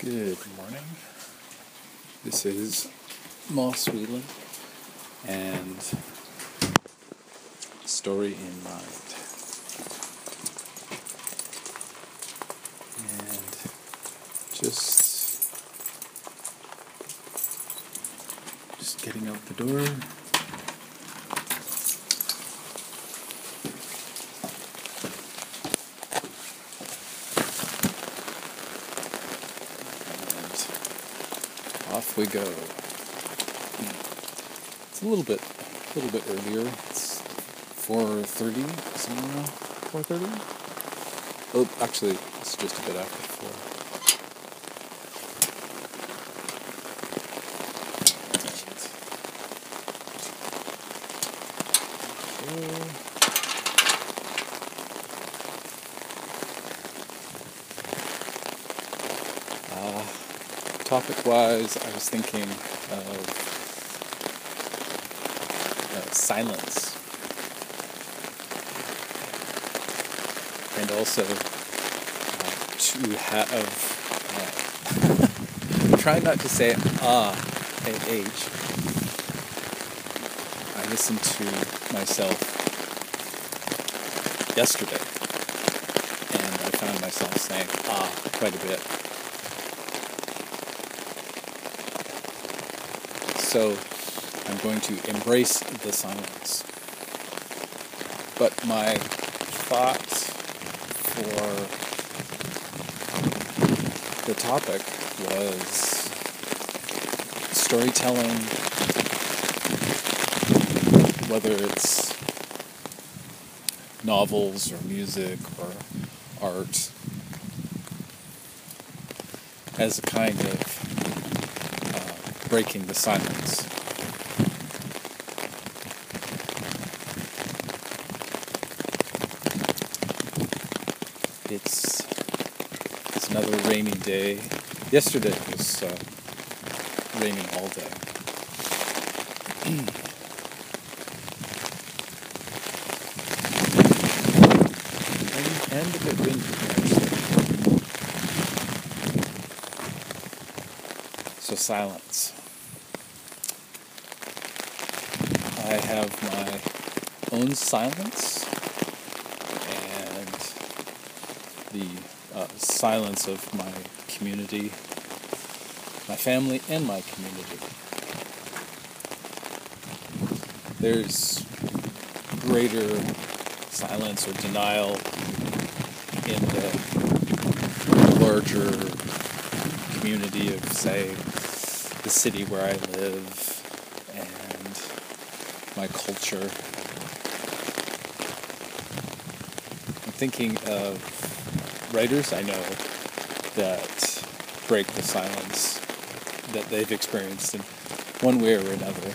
Good morning. This is Moss Whelan and Story in Mind. And just just getting out the door. we go. It's a little bit, a little bit earlier. It's 4.30, somewhere around 4.30? Oh, actually, it's just a bit after 4. Topic wise, I was thinking of uh, silence. And also uh, to have. Uh, try not to say ah at age. I listened to myself yesterday and I found myself saying ah quite a bit. So I'm going to embrace the silence. But my thought for the topic was storytelling, whether it's novels or music or art, as a kind of breaking the silence. It's it's another rainy day. Yesterday was uh, raining all day. and, and a bit windy. So silence. I have my own silence and the uh, silence of my community, my family, and my community. There's greater silence or denial in the larger community of, say, the city where I live my culture. I'm thinking of writers I know that break the silence that they've experienced in one way or another.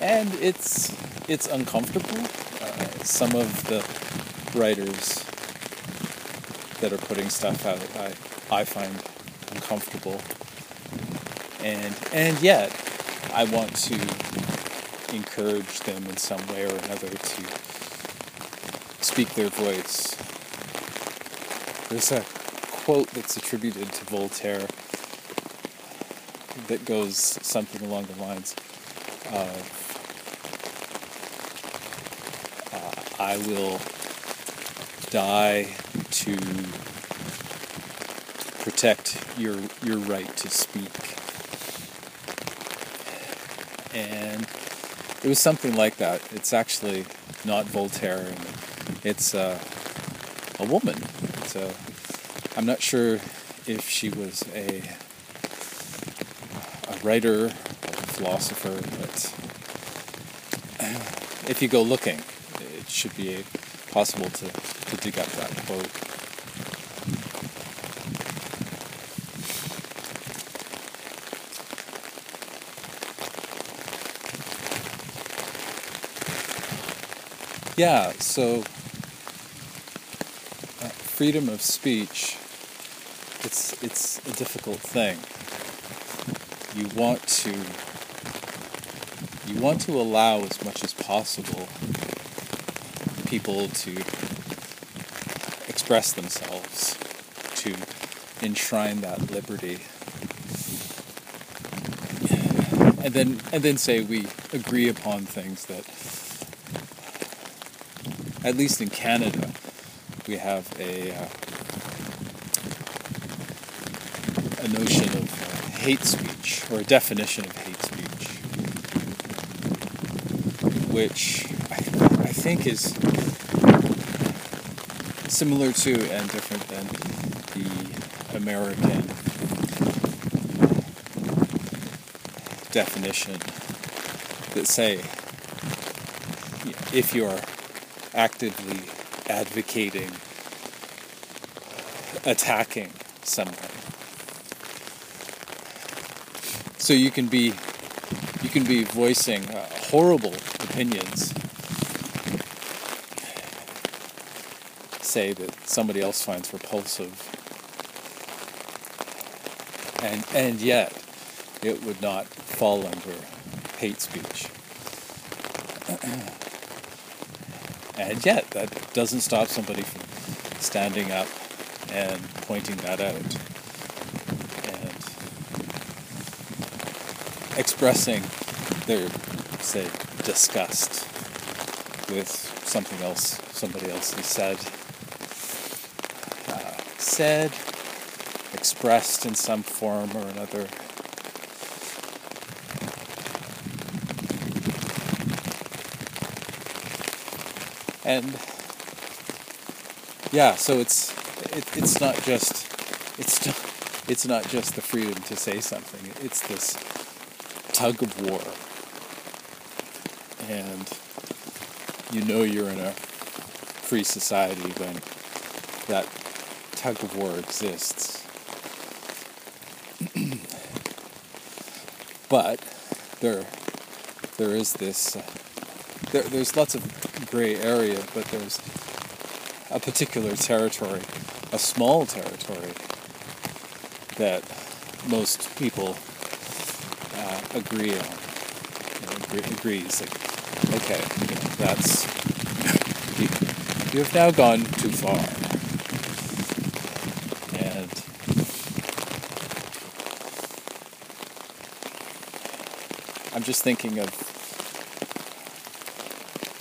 And it's it's uncomfortable. Uh, some of the writers that are putting stuff out, I I find uncomfortable. And and yet, I want to encourage them in some way or another to speak their voice. There's a quote that's attributed to Voltaire that goes something along the lines of uh, I will die to protect your your right to speak. And it was something like that. It's actually not Voltaire, it's uh, a woman. So I'm not sure if she was a a writer a philosopher, but if you go looking, it should be possible to, to dig up that quote. Yeah, so uh, freedom of speech, it's it's a difficult thing. You want to you want to allow as much as possible people to express themselves, to enshrine that liberty. And then, and then say we agree upon things that, at least in Canada, we have a uh, a notion of uh, hate speech or a definition of hate speech, which I, I think is similar to and different than the American definition that say if you're actively advocating attacking someone. So you can be you can be voicing uh, horrible opinions. Say that somebody else finds repulsive. And and yet it would not fall under hate speech and yet that doesn't stop somebody from standing up and pointing that out and expressing their say disgust with something else somebody else has said uh, said, expressed in some form or another. And yeah, so it's it, it's not just it's not, it's not just the freedom to say something. It's this tug of war, and you know you're in a free society when that tug of war exists. but there, there is this. Uh, there, there's lots of gray area, but there's a particular territory, a small territory that most people uh, agree on. You know, agree, agrees like, okay, you know, that's you, you have now gone too far. And I'm just thinking of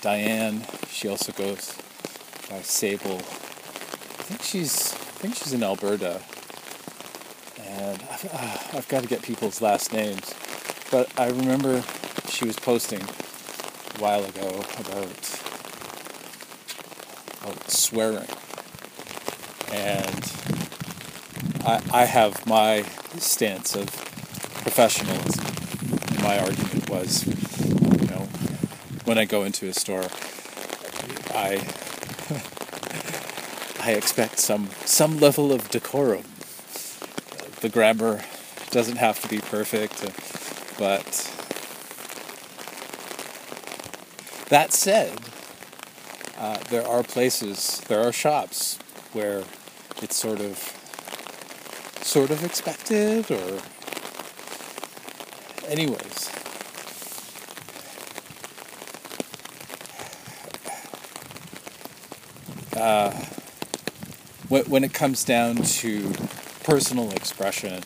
Diane. She also goes by Sable. I think she's I think she's in Alberta, and I've, uh, I've got to get people's last names. But I remember she was posting a while ago about, about swearing, and I, I have my stance of professionalism my argument was, when I go into a store, I I expect some some level of decorum. The grammar doesn't have to be perfect, but that said, uh, there are places, there are shops where it's sort of sort of expected or anyways. Uh, when it comes down to personal expression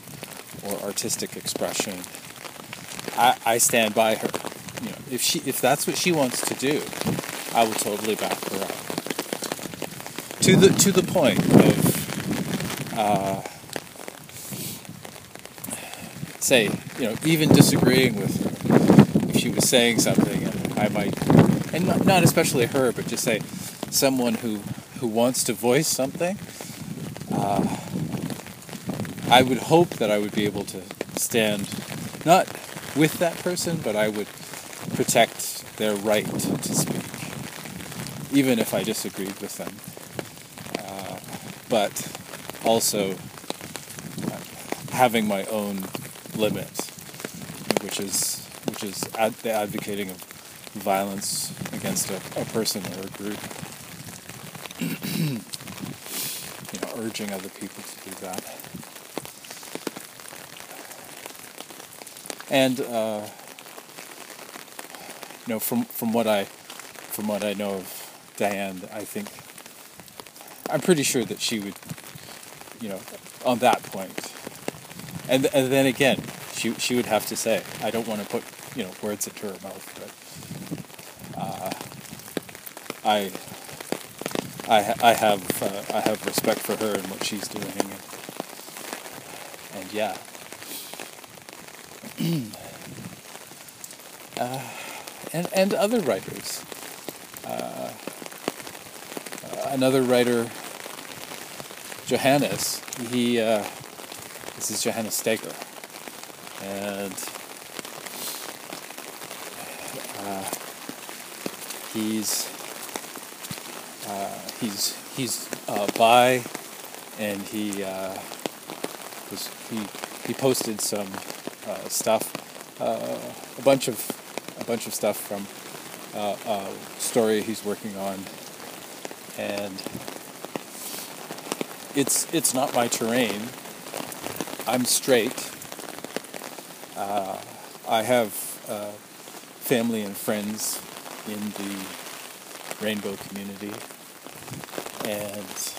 or artistic expression, I, I stand by her. You know, if she if that's what she wants to do, I will totally back her up. To the to the point of uh, say, you know, even disagreeing with her, if she was saying something, and I might, and not, not especially her, but just say someone who who wants to voice something. Uh, I would hope that I would be able to stand not with that person, but I would protect their right to speak, even if I disagreed with them. Uh, but also uh, having my own limit, which is which is ad- the advocating of violence against a, a person or a group. you know, urging other people to do that. And uh, you know, from from what I from what I know of Diane, I think I'm pretty sure that she would, you know, on that point. And and then again, she she would have to say, I don't want to put you know words into her mouth, but uh, I I I have uh, I have respect for her and what she's doing, and, and yeah. uh, and and other writers. Uh, another writer, Johannes. He uh, this is Johannes Steger, and uh, he's uh, he's he's uh, by, and he uh, was he he posted some uh, stuff, uh, a bunch of a bunch of stuff from a story he's working on, and it's it's not my terrain. I'm straight. Uh, I have uh, family and friends in the rainbow community, and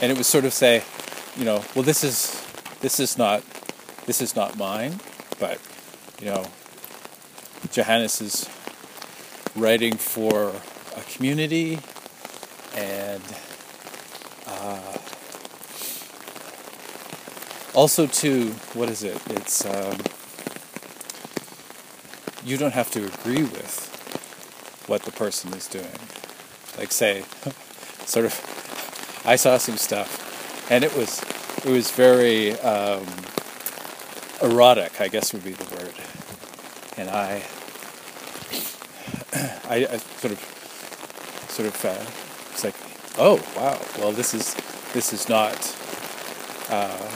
and it was sort of say, you know, well, this is this is not this is not mine, but you know, Johannes is writing for a community and uh, also to what is it? It's um, you don't have to agree with what the person is doing. Like say sort of i saw some stuff and it was it was very um, erotic i guess would be the word. And i I, I sort of sort of uh, it's like, oh wow, well this is this is not uh,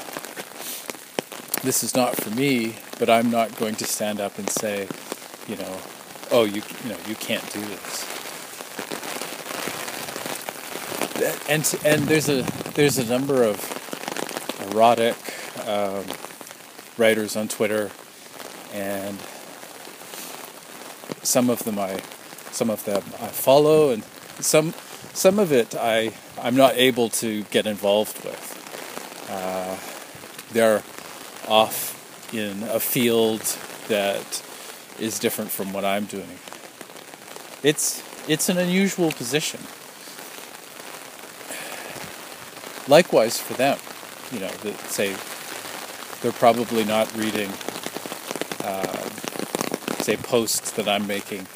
this is not for me, but I'm not going to stand up and say, you know, oh you you know you can't do this. And and there's a there's a number of erotic um, writers on Twitter, and some of them I some of them I follow, and some some of it I I'm not able to get involved with. Uh, they're off in a field that is different from what I'm doing. It's it's an unusual position. Likewise for them, you know, that say they're probably not reading, uh, say, posts that I'm making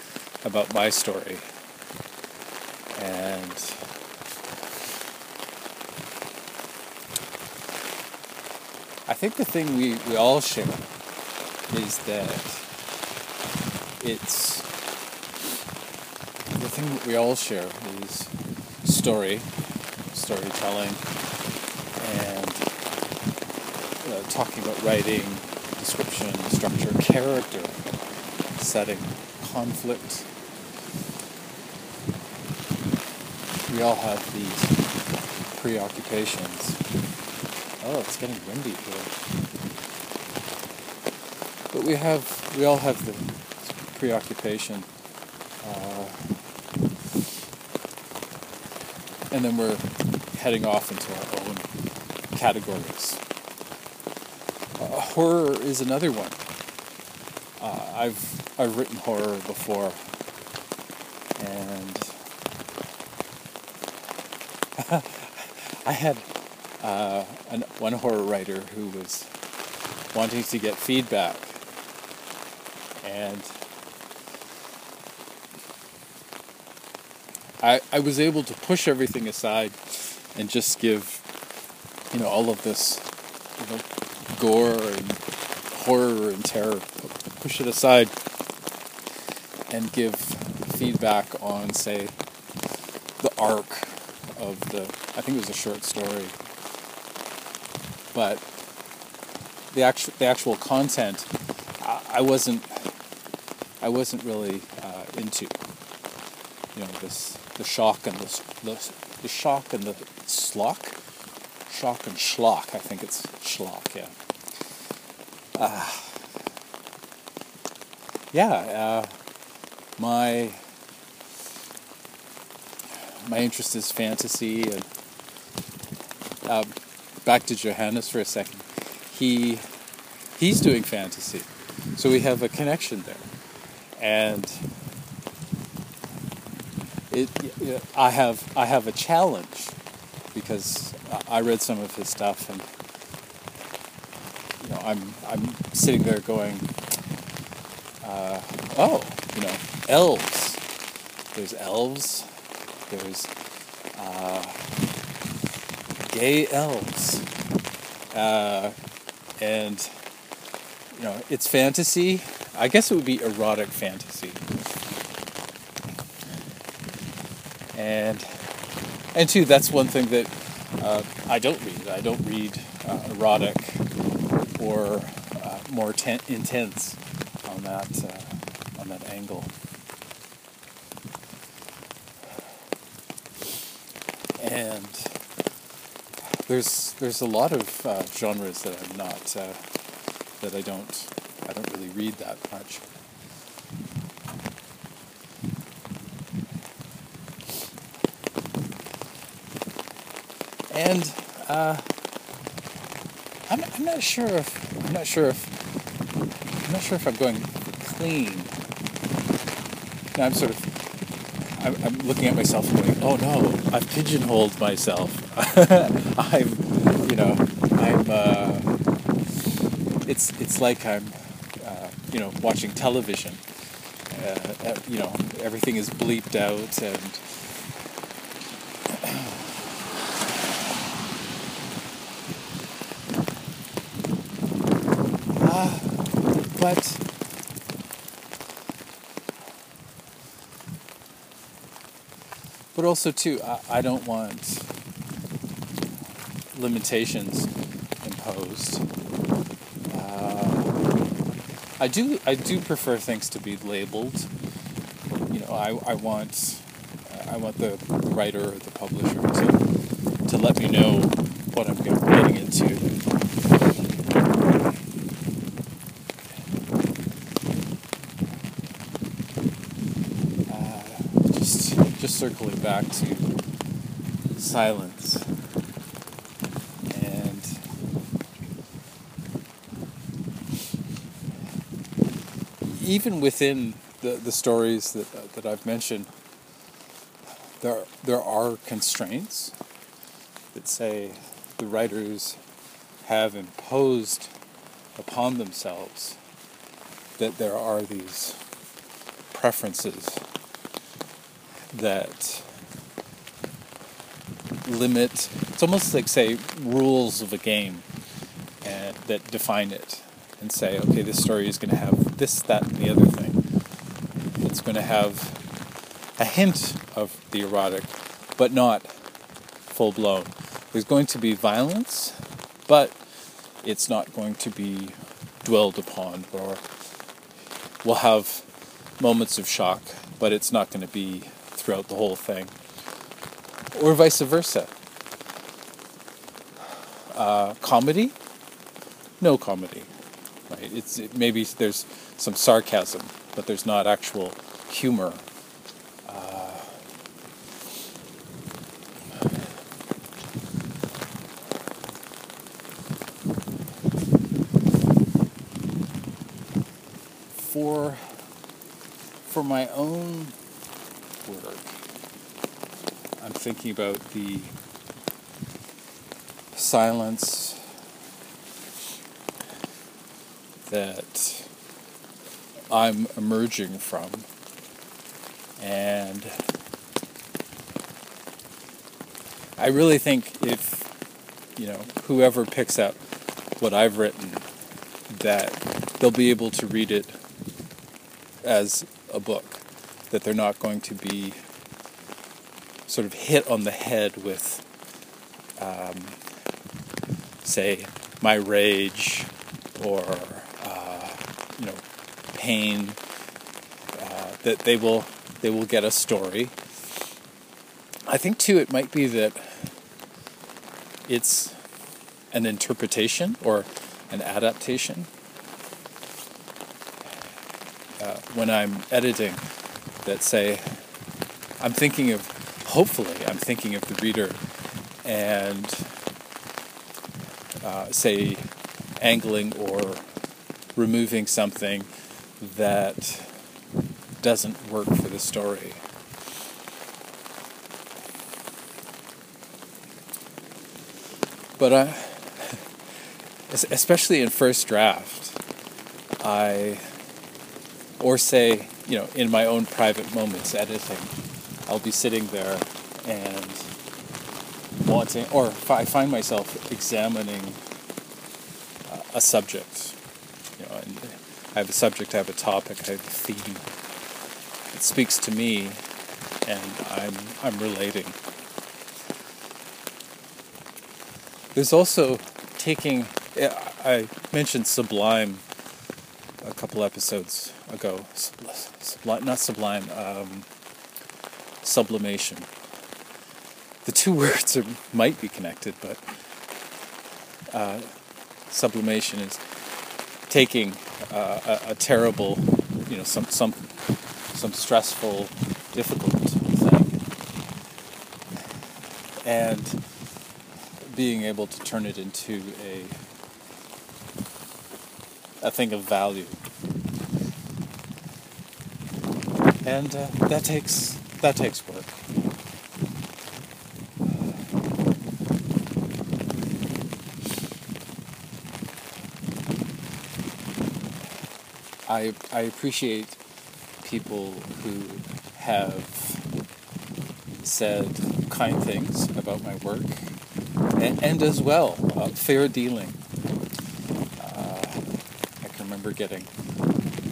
about my story. And I think the thing we, we all share is that it's the thing that we all share is story, storytelling, and talking about writing, description, structure, character, setting, conflict, we all have these preoccupations. Oh, it's getting windy here. But we have, we all have the preoccupation. Uh, and then we're heading off into our own categories. Uh, horror is another one. Uh, I've I've written horror before, and I had uh, an, one horror writer who was wanting to get feedback, and I I was able to push everything aside and just give you know all of this you know gore and horror and terror push it aside and give feedback on say the arc of the, I think it was a short story, but the actual the actual content, I, I wasn't, I wasn't really uh, into. You know, this the shock and the, the the shock and the slock, shock and schlock. I think it's schlock. Yeah. Uh, yeah. Uh, my my interest is fantasy. And uh, back to Johannes for a second. He he's doing fantasy, so we have a connection there, and it. I have I have a challenge because I read some of his stuff and you know I'm I'm sitting there going, uh, oh, you know, elves. There's elves. There's uh, gay elves, uh, and you know it's fantasy. I guess it would be erotic fantasy, and and two, that's one thing that uh, I don't read. I don't read uh, erotic or uh, more ten- intense on that uh, on that angle. And there's there's a lot of uh, genres that I'm not uh, that I don't I don't really read that much. And uh, I'm, I'm not sure if I'm not sure if I'm not sure if I'm going clean. Now I'm sort of I'm, I'm looking at myself and going, oh no, I've pigeonholed myself. I'm, you know, I'm. Uh, it's it's like I'm, uh, you know, watching television. Uh, you know, everything is bleeped out and but but also too I, I don't want limitations imposed. Uh, I do I do prefer things to be labeled. You know I, I want I want the writer or the publisher to to let me know what I'm getting into circling back to silence. And even within the, the stories that, uh, that I've mentioned, there, there are constraints that say the writers have imposed upon themselves that there are these preferences that limit it's almost like say rules of a game and that define it and say okay this story is going to have this that and the other thing. It's going to have a hint of the erotic but not full blown there's going to be violence but it's not going to be dwelled upon or we'll have moments of shock but it's not going to be throughout the whole thing, or vice versa. Uh, comedy, no comedy, right? It's it, maybe there's some sarcasm, but there's not actual humor. Uh, for for my own work. I'm thinking about the silence that I'm emerging from. And I really think if, you know, whoever picks up what I've written, that they'll be able to read it as a book that they're not going to be sort of hit on the head with, um, say, my rage or uh, you know pain. Uh, that they will they will get a story. I think too it might be that it's an interpretation or an adaptation. Uh, when I'm editing, that say, I'm thinking of hopefully, I'm thinking of the reader and, uh, say, angling or removing something that doesn't work for the story. But I, especially in first draft, I, or say, you know, in my own private moments editing, I'll be sitting there and wanting, or I find myself examining a subject. You know, I have a subject, I have a topic, I have a theme. It speaks to me, and I'm I'm relating. There's also taking. I mentioned Sublime a couple episodes ago. Sublime, not Sublime. Um, sublimation. The two words are, might be connected, but uh, sublimation is taking uh, a, a, terrible, you know, some some some stressful, difficult thing, and being able to turn it into a a thing of value, and uh, that takes that takes work. I, I appreciate people who have said kind things about my work and, and as well uh, fair dealing. Uh, I can remember getting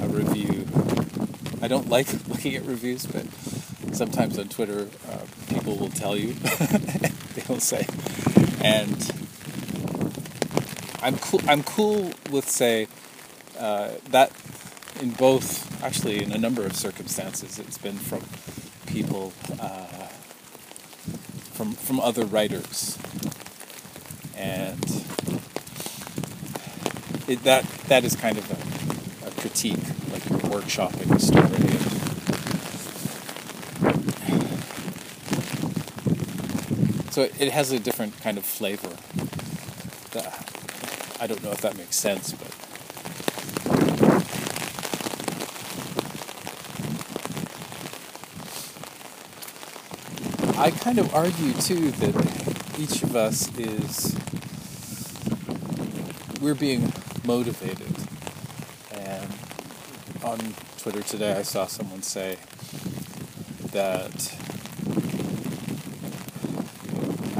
a review. I don't like looking at reviews, but sometimes on Twitter uh, people will tell you. they will say, and I'm cool. I'm cool with say uh, that in both, actually, in a number of circumstances, it's been from people, uh, from from other writers, and it, that that is kind of a, a critique, like workshopping a story. So it has a different kind of flavor. I don't know if that makes sense, but I kind of argue too that each of us is we're being motivated. And on Twitter today I saw someone say that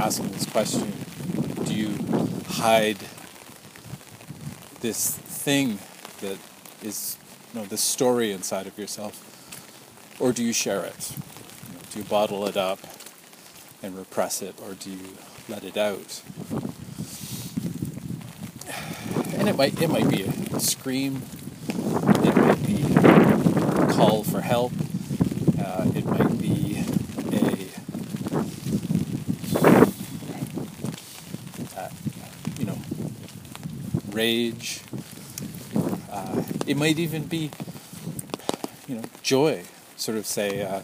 asking this question, do you hide this thing that is you know, the story inside of yourself, or do you share it? do you bottle it up and repress it, or do you let it out? And it might it might be a scream, it might be a call for help, uh, it might be a uh, you know rage. Uh, it might even be you know joy, sort of say uh,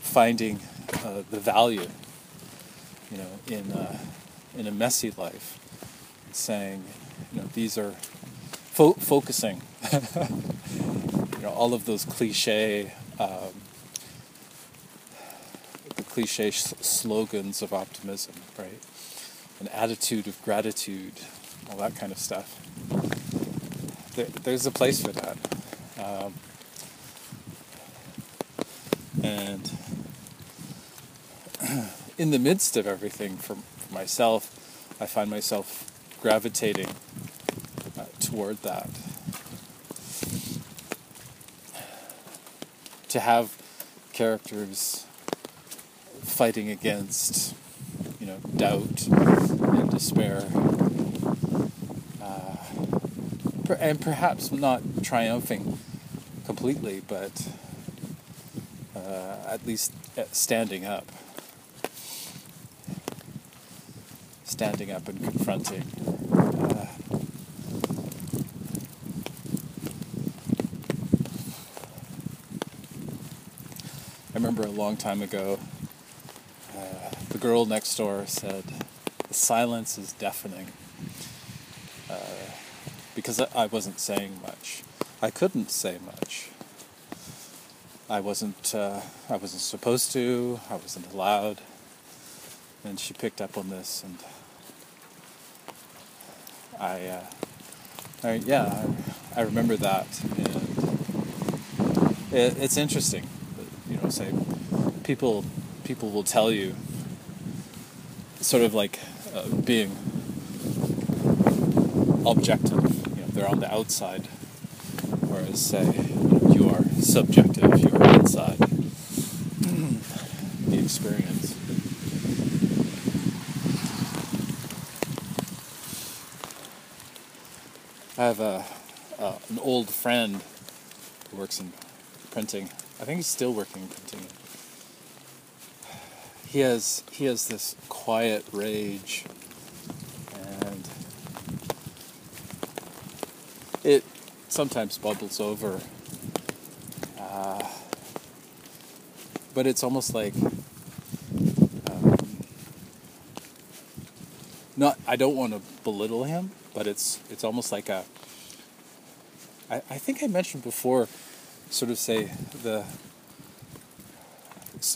finding uh, the value, you know, in uh, in a messy life. Saying, you know, these are fo- focusing, you know, all of those cliche, um, the cliche sh- slogans of optimism, right? An attitude of gratitude, all that kind of stuff. There, there's a place for that. Um, and in the midst of everything for, for myself, I find myself gravitating uh, toward that. To have characters fighting against, you know, doubt and despair, and perhaps not triumphing completely, but uh, at least uh, standing up. standing up and confronting. Uh, I remember a long time ago uh, the girl next door said, "The silence is deafening," because I wasn't saying much. I couldn't say much. I wasn't. Uh, I wasn't supposed to. I wasn't allowed. And she picked up on this, and I. Uh, I yeah, I, I remember that, and it, it's interesting. You know, say people people will tell you sort of like uh, being objective. They're on the outside, whereas say you are subjective. You are inside the experience. I have a uh, an old friend who works in printing. I think he's still working in printing he has he has this quiet rage and it sometimes bubbles over uh, but it's almost like um, not I don't want to belittle him but it's it's almost like a I, I think I mentioned before sort of say the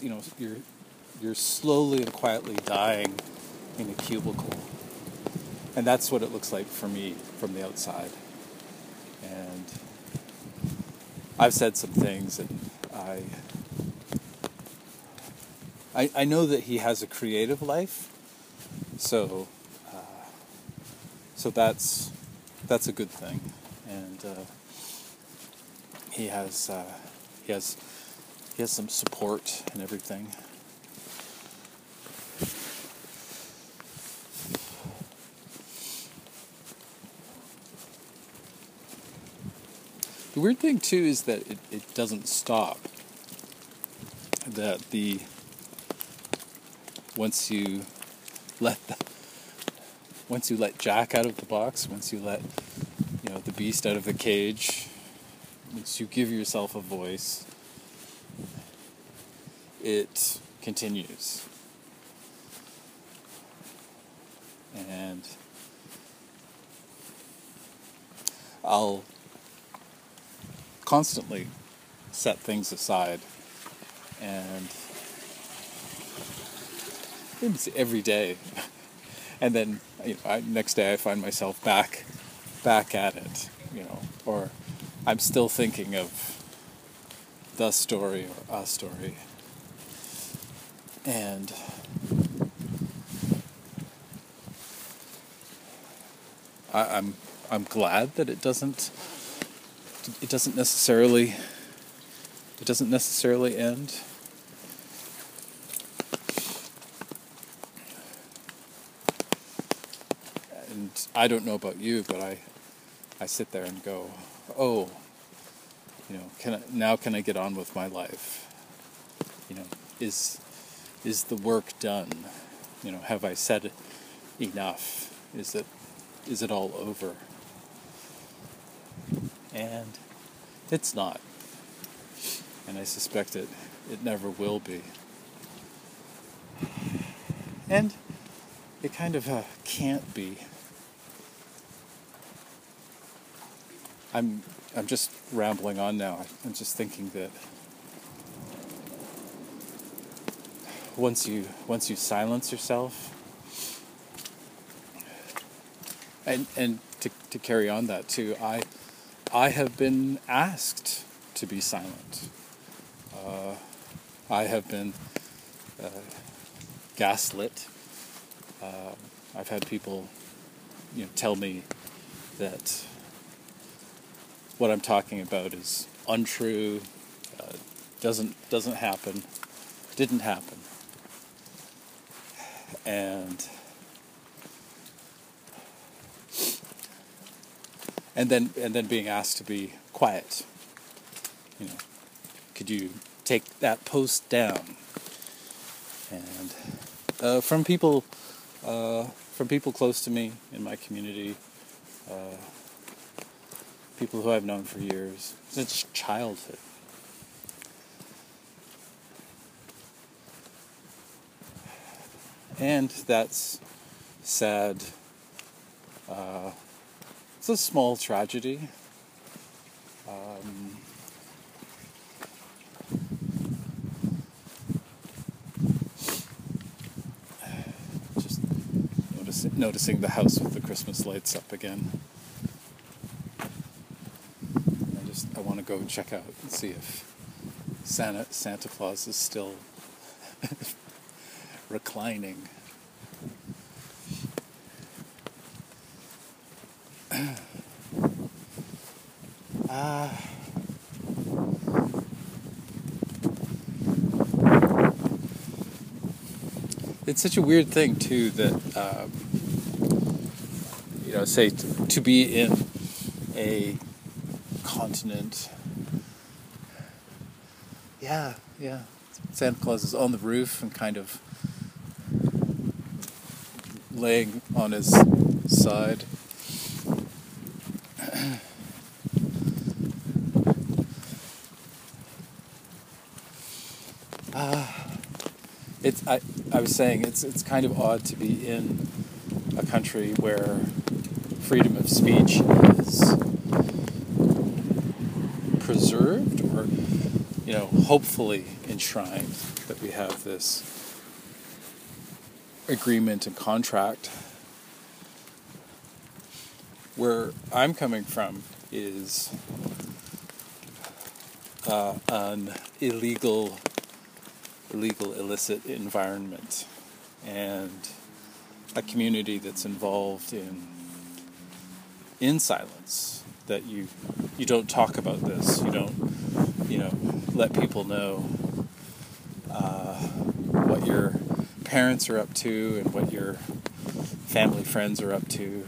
you know you're you're slowly and quietly dying in a cubicle. And that's what it looks like for me from the outside. And I've said some things and I I, I know that he has a creative life, so uh, so that's that's a good thing, and uh, he has uh, he has he has some support and everything. The weird thing too is that it, it doesn't stop. That the once you let the once you let Jack out of the box, once you let you know the beast out of the cage, once you give yourself a voice, it continues. And I'll constantly set things aside and it's every day. And then you know, I, next day I find myself back back at it you know or I'm still thinking of the story or a story. And I, I'm I'm glad that it doesn't it doesn't necessarily it doesn't necessarily end. And I don't know about you, but I I sit there and go, "Oh, you know, can I, now can I get on with my life? You know, is is the work done? You know, have I said enough? Is it is it all over?" And it's not. And I suspect it, it never will be. And it kind of uh, can't be. I'm I'm just rambling on now. I'm just thinking that once you once you silence yourself and and to, to carry on that too, I I have been asked to be silent. Uh, I have been uh, gaslit. Uh, I've had people, you know, tell me that what I'm talking about is untrue, uh, doesn't doesn't happen, didn't happen, and and then and then being asked to be quiet. You know, could you take that post down? And uh, from people uh, from people close to me in my community, uh, people who I've known for years since childhood. and that's sad. A small tragedy. Um, just noticing, noticing the house with the Christmas lights up again. I just I want to go check out and see if Santa Santa Claus is still reclining. Ah. it's such a weird thing too that um, you know, say t- to be in a continent. Yeah, yeah. Santa Claus is on the roof and kind of laying on his side. uh, it's I, I was saying it's it's kind of odd to be in a country where freedom of speech is preserved or you know hopefully enshrined that we have this agreement and contract. Where I'm coming from is uh, an illegal illegal illicit environment and a community that's involved in in silence that you you don't talk about this. You don't you know let people know uh, what your parents are up to and what your family friends are up to.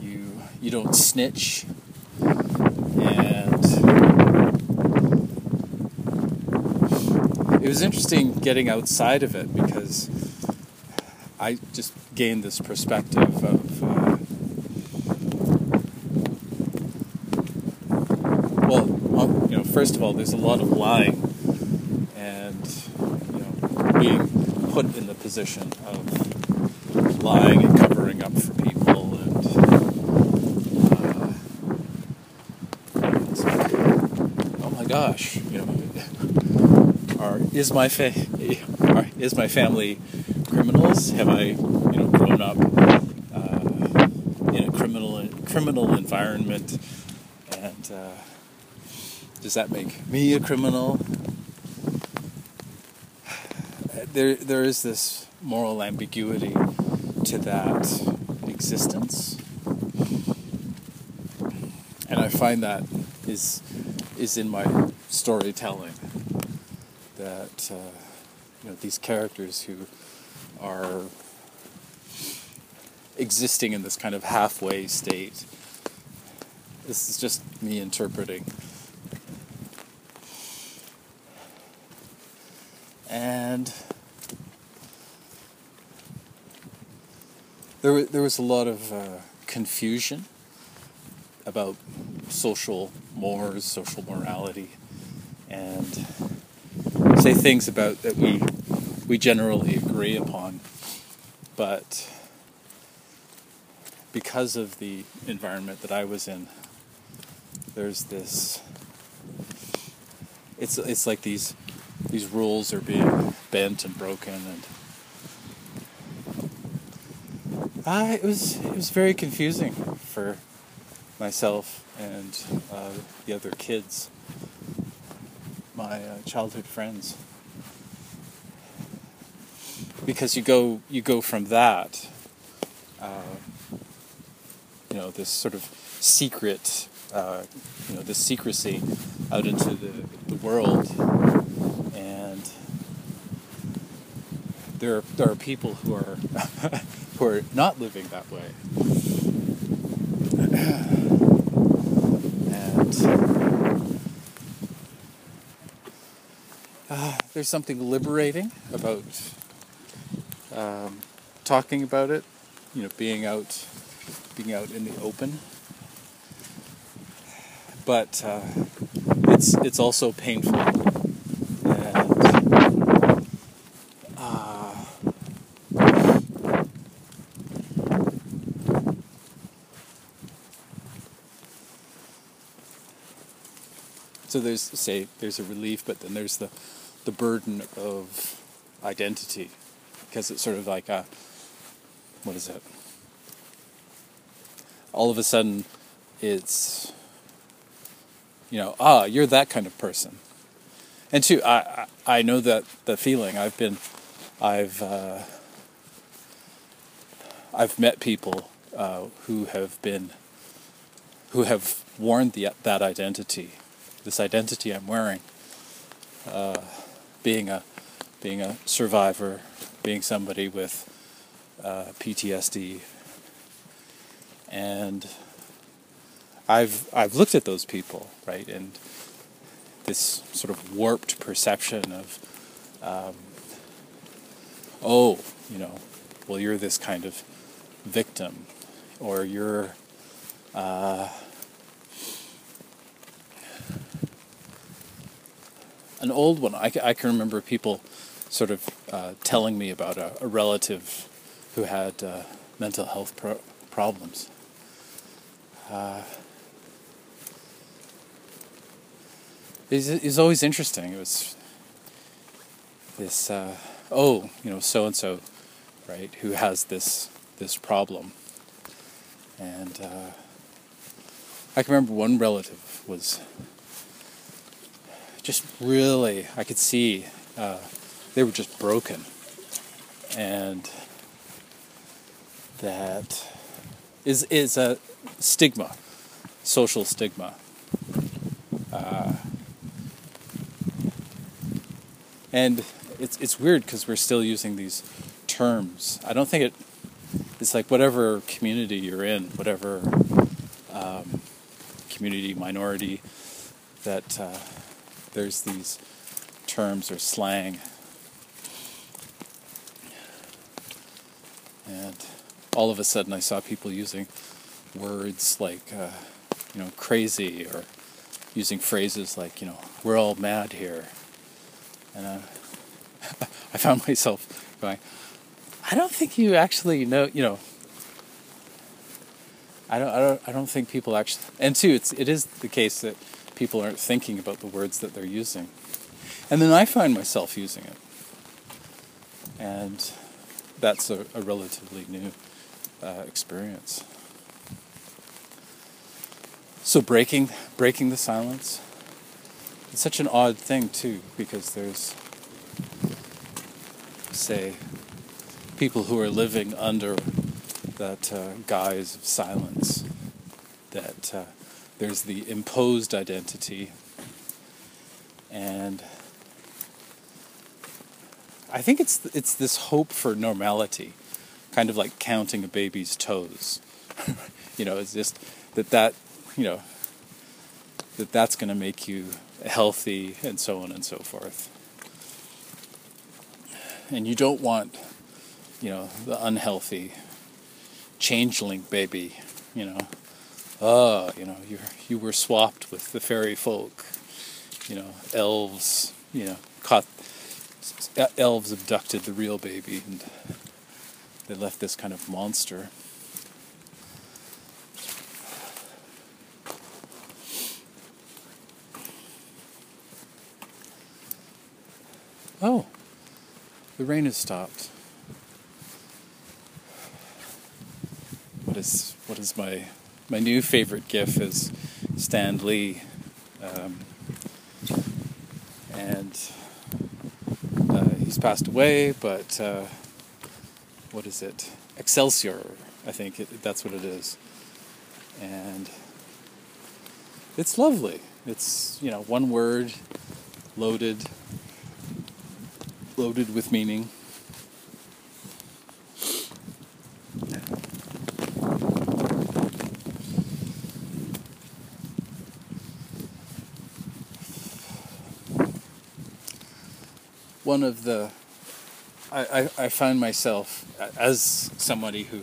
You you don't snitch and it was interesting getting outside of it because I just gained this perspective of uh, well, um, you know, first of all, there's a lot of lying and you know being put in the position of lying and covering up for people and uh, it's like, oh my gosh, you know, are is my fa- is my family criminals? Have I, you know, grown up uh, in a criminal criminal environment, and uh, does that make me a criminal? There, there is this moral ambiguity to that existence, and I find that is is in my storytelling that uh, you know these characters who are existing in this kind of halfway state. This is just me interpreting. And there, there was a lot of uh, confusion about social mores, social morality, and say things about that we we generally agree upon, but because of the environment that I was in, there's this. It's it's like these these rules are being bent and broken, and uh, it was it was very confusing for myself and uh, the other kids, my uh, childhood friends. Because you go you go from that uh, you know this sort of secret uh, you know this secrecy out into the, the world. And there are, there are people who are who are not living that way there's something liberating about um, talking about it, you know, being out, being out in the open. But uh, it's it's also painful, uh, so there's say there's a relief, but then there's the the burden of identity because it's sort of like a what is it? All of a sudden, it's you know ah you're that kind of person, and two I I I know that the feeling. I've been I've uh, I've met people uh, who have been who have worn the, that identity, this identity I'm wearing, uh, being a being a survivor, being somebody with uh, PTSD, and I've I've looked at those people right and this sort of warped perception of um, oh you know well you're this kind of victim or you're uh, an old one. I, I can remember people sort of uh, telling me about a, a relative who had uh, mental health pro- problems. Uh, it's, it's always interesting. It was this, uh, oh, you know, so and so, right, who has this this problem, and uh, I can remember one relative was just really, I could see uh, they were just broken. And that is, is a stigma, social stigma. Uh, and it's, it's weird because we're still using these terms. I don't think it, it's like whatever community you're in, whatever um, community, minority, that uh, there's these terms or slang. And all of a sudden I saw people using words like, uh, you know, crazy or using phrases like, you know, we're all mad here. And uh, I found myself going, I don't think you actually know, you know, I don't, I don't, I don't think people actually, and two, it's, it is the case that people aren't thinking about the words that they're using. And then I find myself using it. And that's a, a relatively new uh, experience. So breaking breaking the silence. It's such an odd thing too, because there's say people who are living under that uh, guise of silence that uh, there's the imposed identity, and I think it's it's this hope for normality, kind of like counting a baby's toes. you know, it's just that that you know that that's going to make you healthy and so on and so forth. And you don't want, you know, the unhealthy changeling baby, you know, ah, you know, you you were swapped with the fairy folk, you know, elves, you know, caught elves abducted the real baby and they left this kind of monster. Oh, the rain has stopped. What is what is my my new favorite GIF is Stan Lee, um, and uh, he's passed away. But uh, what is it? Excelsior, I think it, that's what it is, and it's lovely. It's you know one word, loaded, loaded with meaning. One of the I, I, I find myself as somebody who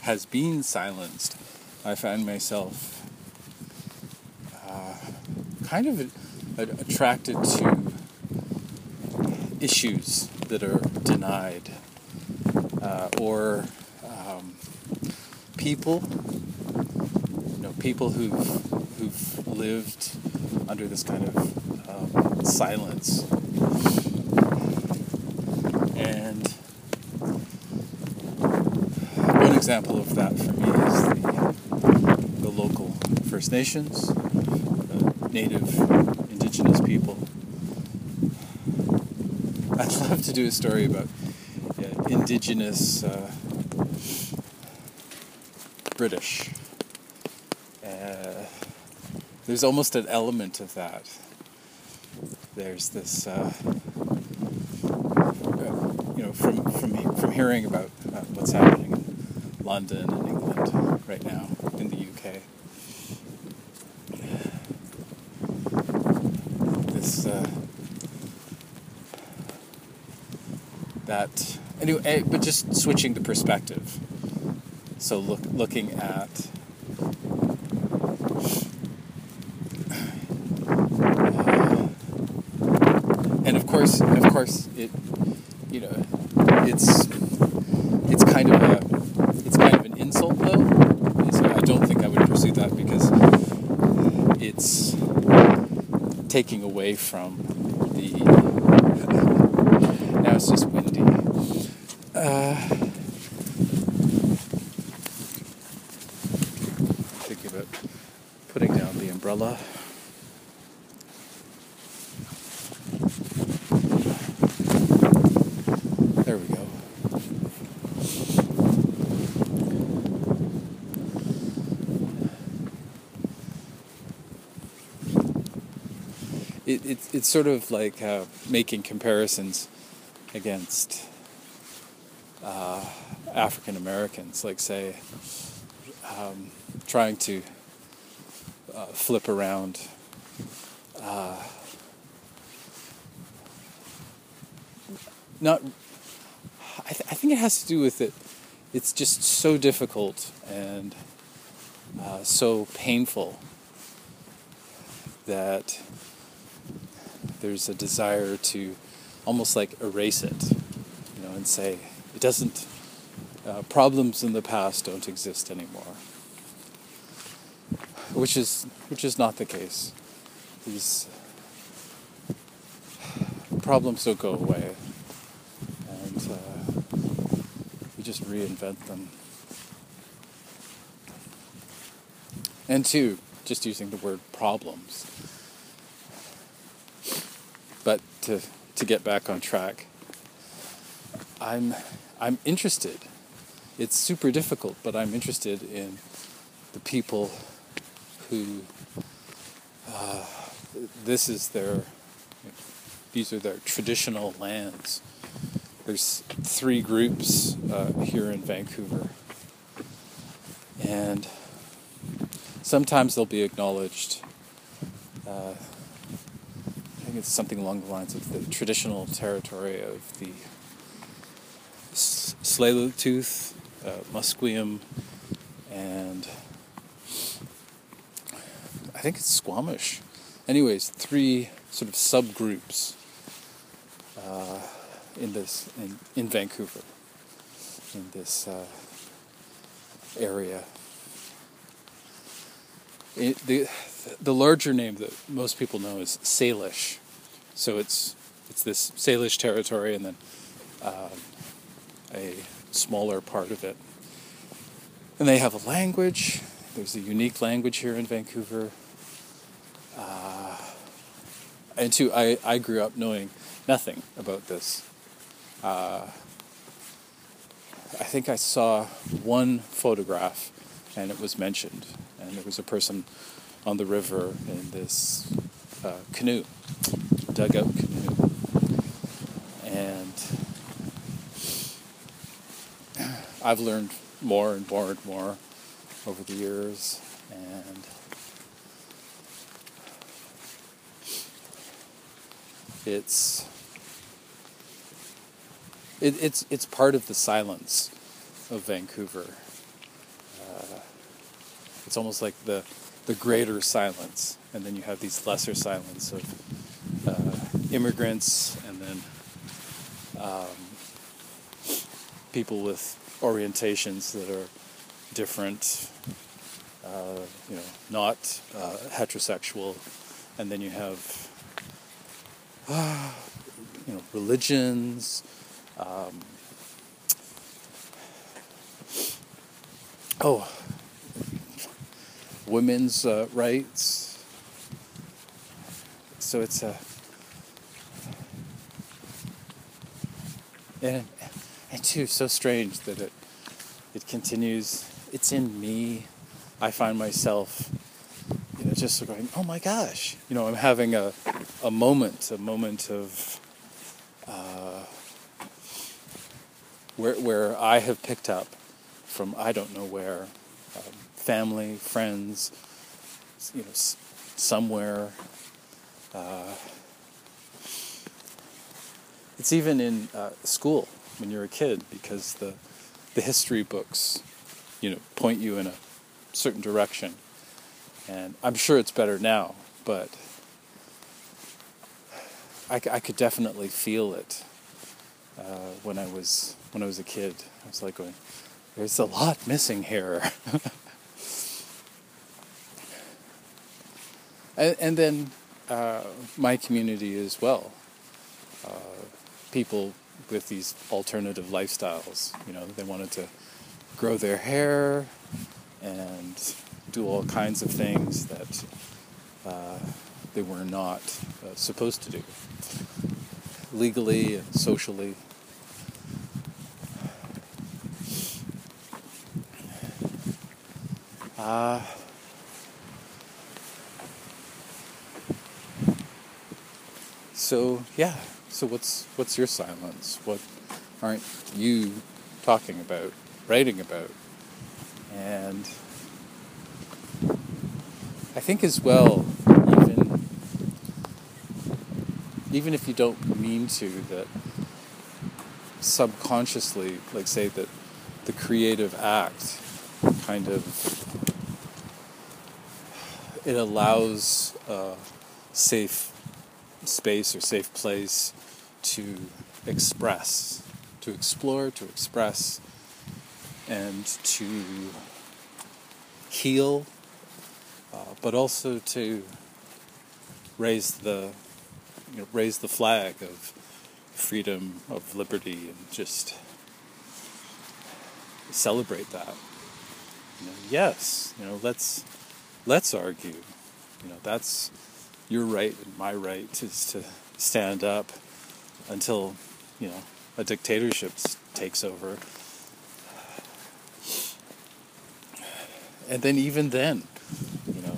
has been silenced I find myself uh, kind of attracted to issues that are denied uh, or um, people you know people who've who've lived under this kind of um, silence. And one example of that for me is the, the local First Nations, the native indigenous people. I'd love to do a story about yeah, indigenous uh, British. Uh, there's almost an element of that. There's this, uh, uh you know, from from from hearing about uh, what's happening in London and England right now in the UK. This uh, that anyway, eh, but just switching the perspective. So look, looking at and of course, of course, it you know, it's it's kind of a it's kind of an insult though. So I don't think I would pursue that because it's taking away from the. now it's just windy. Uh, thinking about putting down the umbrella. There we go. It, it, it's sort of like uh, making comparisons against uh, African Americans, like say, um, trying to uh, flip around. Uh, not, I, th- I think it has to do with it. It's just so difficult and uh, so painful that there's a desire to almost like erase it, you know, and say it doesn't. Uh, problems in the past don't exist anymore, which is which is not the case. These problems don't go away, and uh, we just reinvent them. And two, just using the word problems. But to to get back on track, I'm I'm interested. It's super difficult, but I'm interested in the people who uh, this is their these are their traditional lands. There's three groups uh, here in Vancouver, and sometimes they'll be acknowledged. Uh, think it's something along the lines of the traditional territory of the Tsleil-Waututh, uh, Musqueam, and I think it's Squamish. Anyways, three sort of subgroups uh, in this in, in Vancouver, in this uh, area. It, the the larger name that most people know is Salish, so it's it's this Salish territory, and then um, a smaller part of it. And they have a language. There's a unique language here in Vancouver. Uh, and two, I, I grew up knowing nothing about this. Uh, I think I saw one photograph and it was mentioned. And there was a person on the river in this uh, canoe, dugout canoe. And I've learned more and more and more over the years, and it's it, it's it's part of the silence of Vancouver. Uh, it's almost like the the greater silence, and then you have these lesser silence of immigrants, and then um, people with orientations that are different, uh, you know, not uh, heterosexual, and then you have uh, you know religions. Um, oh, women's uh, rights. So it's a and and too so strange that it it continues. It's in me. I find myself, you know, just going, oh my gosh, you know, I'm having a a moment, a moment of uh, where where I have picked up from I don't know where, um, family, friends, you know, somewhere. Uh, it's even in uh, school when you're a kid because the the history books, you know, point you in a certain direction, and I'm sure it's better now, but I, I could definitely feel it uh, when I was when I was a kid. I was like going, "There's a lot missing here." and, and then uh, my community as well. Uh, people with these alternative lifestyles. You know, they wanted to grow their hair and do all kinds of things that uh, they were not uh, supposed to do legally and socially. Uh, so yeah, so what's what's your silence? What aren't you talking about, writing about? And I think as well, even even if you don't mean to, that subconsciously, like say that the creative act kind of it allows a safe space or safe place to express, to explore, to express, and to heal, uh, but also to raise the you know, raise the flag of freedom, of liberty, and just celebrate that. You know, yes, you know, let's let's argue. You know, that's your right and my right is to stand up until you know a dictatorship takes over. And then even then, you know,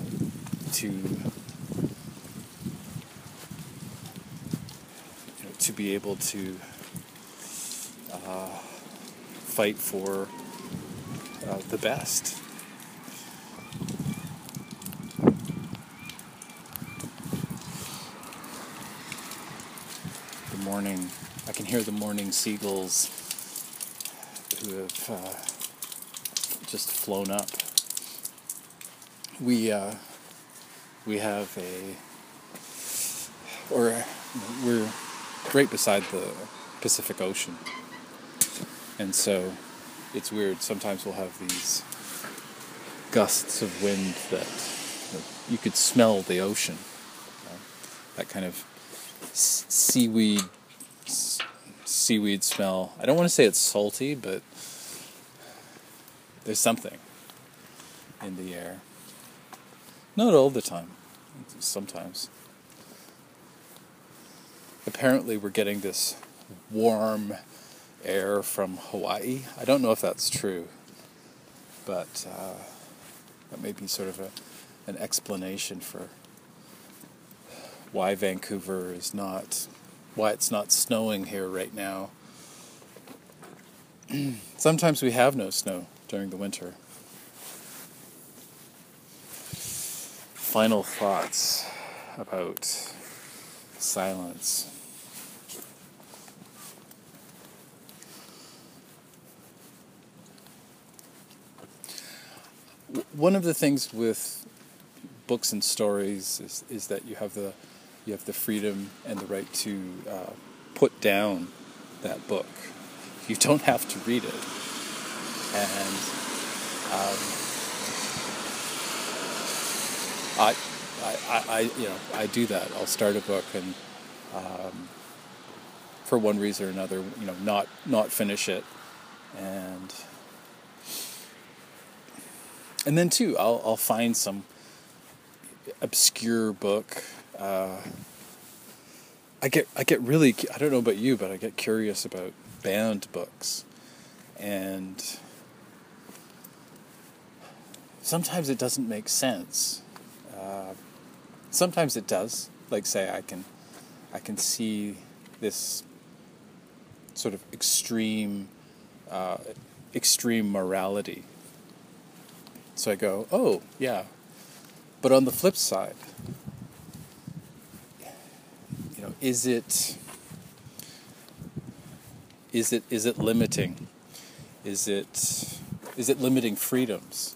to you know, to be able to uh, fight for uh, the best. Morning, I can hear the morning seagulls who have uh, just flown up. We uh, we have a, or we're right beside the Pacific Ocean, and so it's weird. Sometimes we'll have these gusts of wind that you, know, you could smell the ocean. You know, that kind of seaweed seaweed smell. I don't want to say it's salty, but there's something in the air. Not all the time. Sometimes. Apparently, we're getting this warm air from Hawaii. I don't know if that's true, but uh, that may be sort of a, an explanation for why Vancouver is not, why it's not snowing here right now. Sometimes we have no snow during the winter. Final thoughts about silence. one of the things with books and stories is, is that you have the you have the freedom and the right to uh, put down that book. You don't have to read it, and um, I I, I, you know I do that. I'll start a book and um, for one reason or another, you know, not not finish it, and and then too, I'll I'll find some obscure book. Uh, I get I get really I don't know about you, but I get curious about banned books, and sometimes it doesn't make sense. Uh, sometimes it does. Like say I can I can see this sort of extreme uh, extreme morality. So I go, oh yeah, but on the flip side, know, is it is it is it limiting? Is it is it limiting freedoms?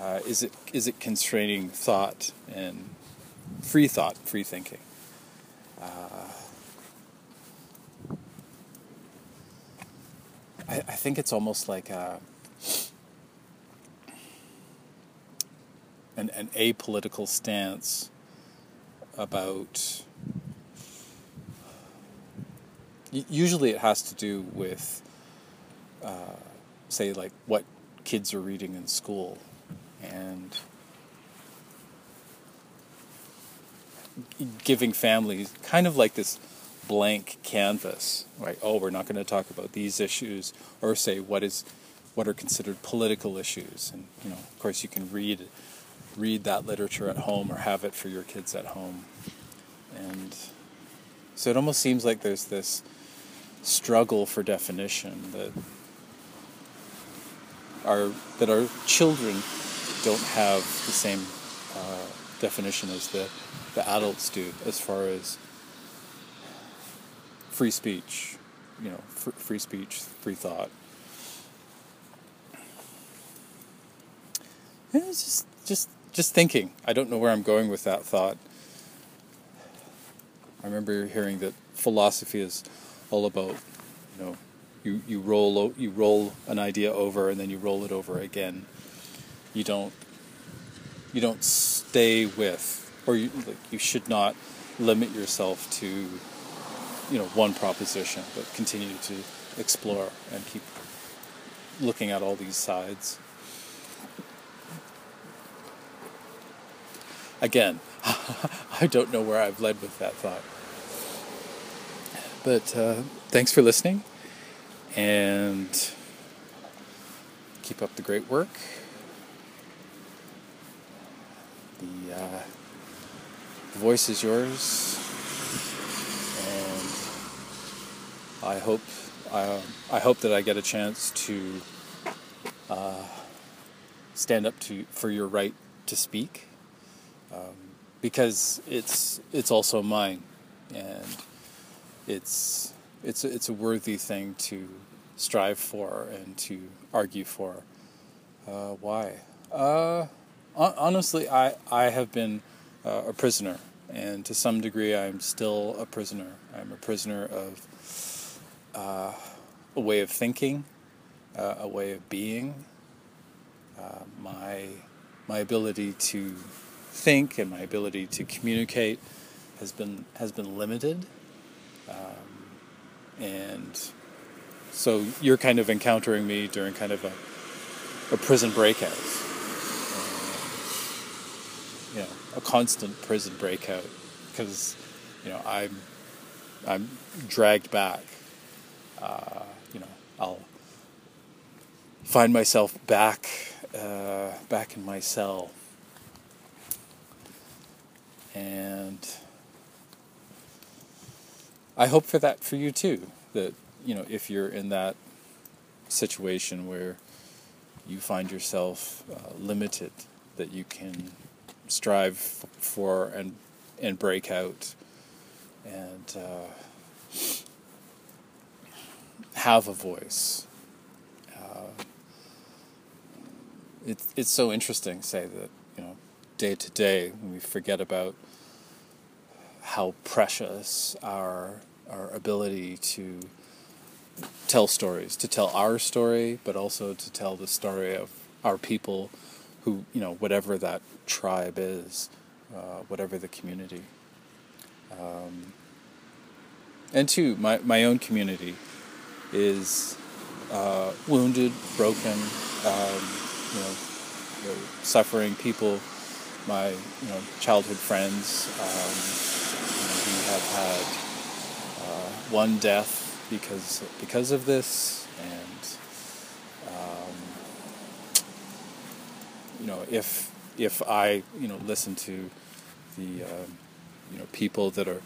Uh, is it is it constraining thought and free thought, free thinking? Uh, I, I think it's almost like a, an an apolitical stance about. Usually, it has to do with, uh, say, like what kids are reading in school. And giving families kind of like this blank canvas, right? Oh, we're not going to talk about these issues, or say what is what are considered political issues, and you know, of course, you can read read that literature at home or have it for your kids at home, and so it almost seems like there's this struggle for definition that our that our children don't have the same uh, definition as the, the adults do as far as free speech, you know, fr- free speech, free thought. And it's just, just, just thinking. I don't know where I'm going with that thought. I remember hearing that philosophy is all about, you know, you, you roll you roll an idea over and then you roll it over again. You don't you don't stay with or you like, you should not limit yourself to you know one proposition but continue to explore and keep looking at all these sides. Again i don't know where i've led with that thought but uh, thanks for listening and keep up the great work. The, uh, voice is yours, and I hope I, I hope that I get a chance to uh, stand up to for your right to speak, um, because it's it's also mine, and it's it's it's a worthy thing to strive for and to argue for. Uh, why? Uh, honestly, I, I have been uh, a prisoner, and to some degree, I'm still a prisoner. I'm a prisoner of uh, a way of thinking, uh, a way of being. Uh, my my ability to think and my ability to communicate has been has been limited, um, and so you're kind of encountering me during kind of a a prison breakout you know a constant prison breakout because you know I'm I'm dragged back. Uh, you know I'll find myself back uh, back in my cell and I hope for that for you too that you know if you're in that situation where you find yourself uh, limited that you can strive for and and break out and uh, have a voice. Uh, it's it's so interesting. Say that you know, day to day, when we forget about how precious our our ability to tell stories, to tell our story, but also to tell the story of our people who, you know, whatever that tribe is, uh, whatever the community. Um, and two, my, my own community is uh, wounded, broken, um, you know, suffering people, my you know childhood friends. Um, we have had uh, one death because because of this, and um, you know if if I you know listen to the uh, you know people that are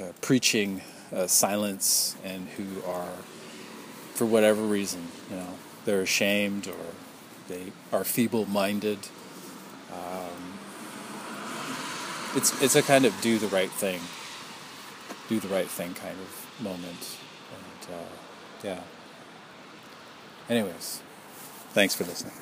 uh, preaching uh, silence and who are for whatever reason you know they're ashamed or they are feeble-minded. Um, it's it's a kind of do the right thing, do the right thing kind of moment, and uh, yeah. Anyways, thanks for listening.